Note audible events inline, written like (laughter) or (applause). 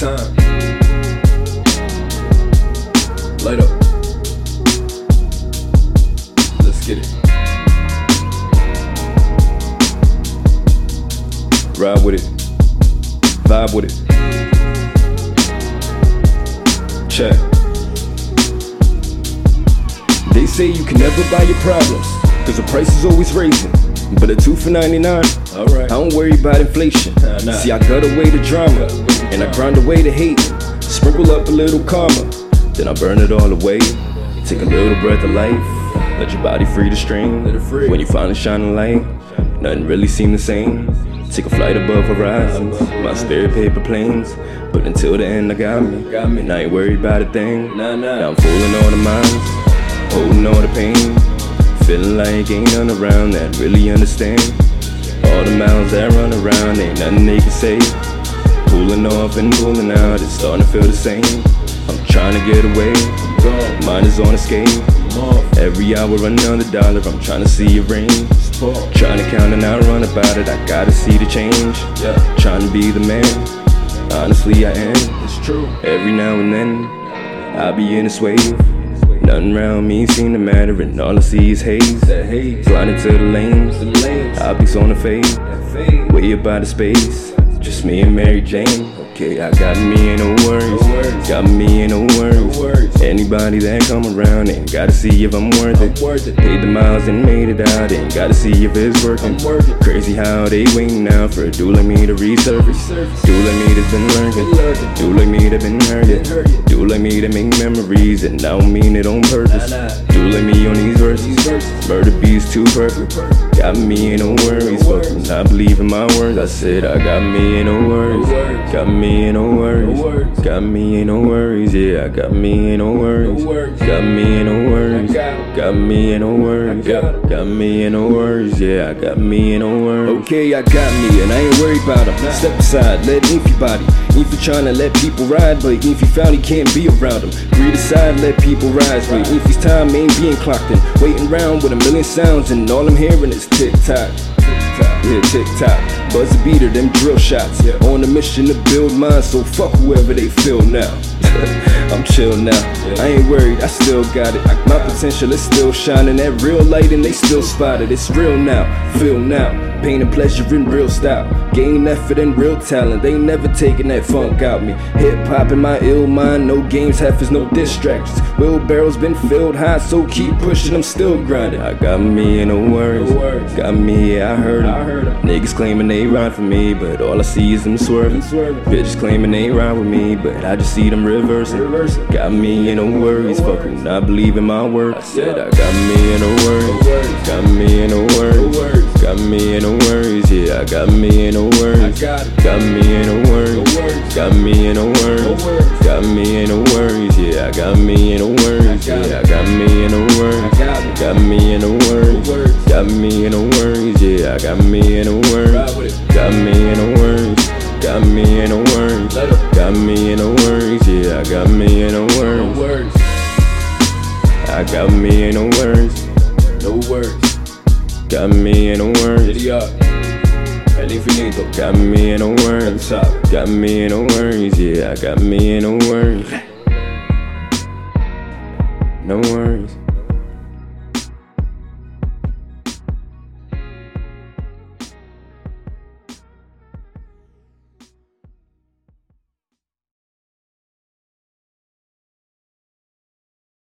time. Light up. Let's get it. Ride with it. Vibe with it. Check. They say you can never buy your problems, cause the price is always raising. But a two for 99, Alright. I don't worry about inflation. Nah, nah. See, I got away the drama, Got away the and I grind away the hate. Sprinkle up a little karma, then I burn it all away. Take a little breath of life, let your body free the strain. Let it free. When you finally shine a light, nothing really seem the same. Take a flight above horizons, my spirit paper planes. But until the end, I got me. Got me. And I ain't worried about a thing. Now I'm fooling all the minds, holding all the pain. Feeling like ain't none around that really understand. All the mouths that run around, ain't nothing they can say. Pulling off and pulling out, it's starting to feel the same. I'm trying to get away, mine is on escape. Every hour another dollar, I'm trying to see it rain. Trying to count and not run about it, I gotta see the change. Trying to be the man, honestly I am. It's true. Every now and then, I be in this wave. Nothing around me seem to matter, and all I see is haze. Flying into the lanes, The lanes. on the fade. Way up out of space, just me and Mary Jane. Okay, I got me, ain't no worries. Got me, ain't no worries. Anybody that come around ain't gotta see if I'm worth it. Paid the miles and made it out, ain't gotta see if it's working. Crazy how they waiting now for a dude like me to resurface. Dude like me that's been lurking. Dude like me that. Been hurting. Dude like me that make memories and I don't mean it on purpose. Nah. Me on these verses. Murder beats too perfect. Got me in no worries. I believe in my words. I said I got me in no worries. Got me in no worries. Got me in no worries. Yeah, I got me in. No worries. Got me in no worries. Got me in a worries. I got me in a worries. Yeah, I got me in a worries. Okay, I got me and I ain't worried about him. Nah. Step aside, let Infy body. If Infy tryna let people ride, but if Infy found he can't be around him. Greed aside, let people rise. But Infy's time ain't being clocked in. Waiting around with a million sounds and all I'm hearing is tick tock. Yeah, tick tock. Buzz a beater, them drill shots. Yeah. On a mission to build mine, so fuck whoever they feel now. (laughs) I'm chill now. I ain't worried, I still got it. My potential is still shining. That real light and they still spot it. It's real now, feel now. Pain and pleasure in real style. Gain effort and real talent. They never taking that funk out me. Hip hop in my ill mind. No games, heifers, no distractions. Wheelbarrows been filled high, so keep pushing. I'm still grinding. I got me in no worries. Got me, yeah, I heard I heard 'em. Niggas claiming they ride for me, but all I see is them. Them swerving. Bitches claiming they ride with me, but I just see them reversing. Reversing. Got me in no worries, fucking I believe in my work. I said I got me in no worries. Got me in no worries. Got me in no worries, yeah, I got me in no worries. Got me in no worries. Got me in no worries. Got me in no worries, yeah, I got me in no worries. Yeah, I got me in no worries. Got me in no worries. Got me in no worries, yeah, I got me in no worries. Got me in no worries. Got me in. Let 'em. Got me in no worries, yeah, I got me in no No words. I got me in no worries. No words. Got me in. Giddy. El infinito. Got me in worries. Top. Got me in no worries, yeah, I got me in (laughs) no worries. No worries.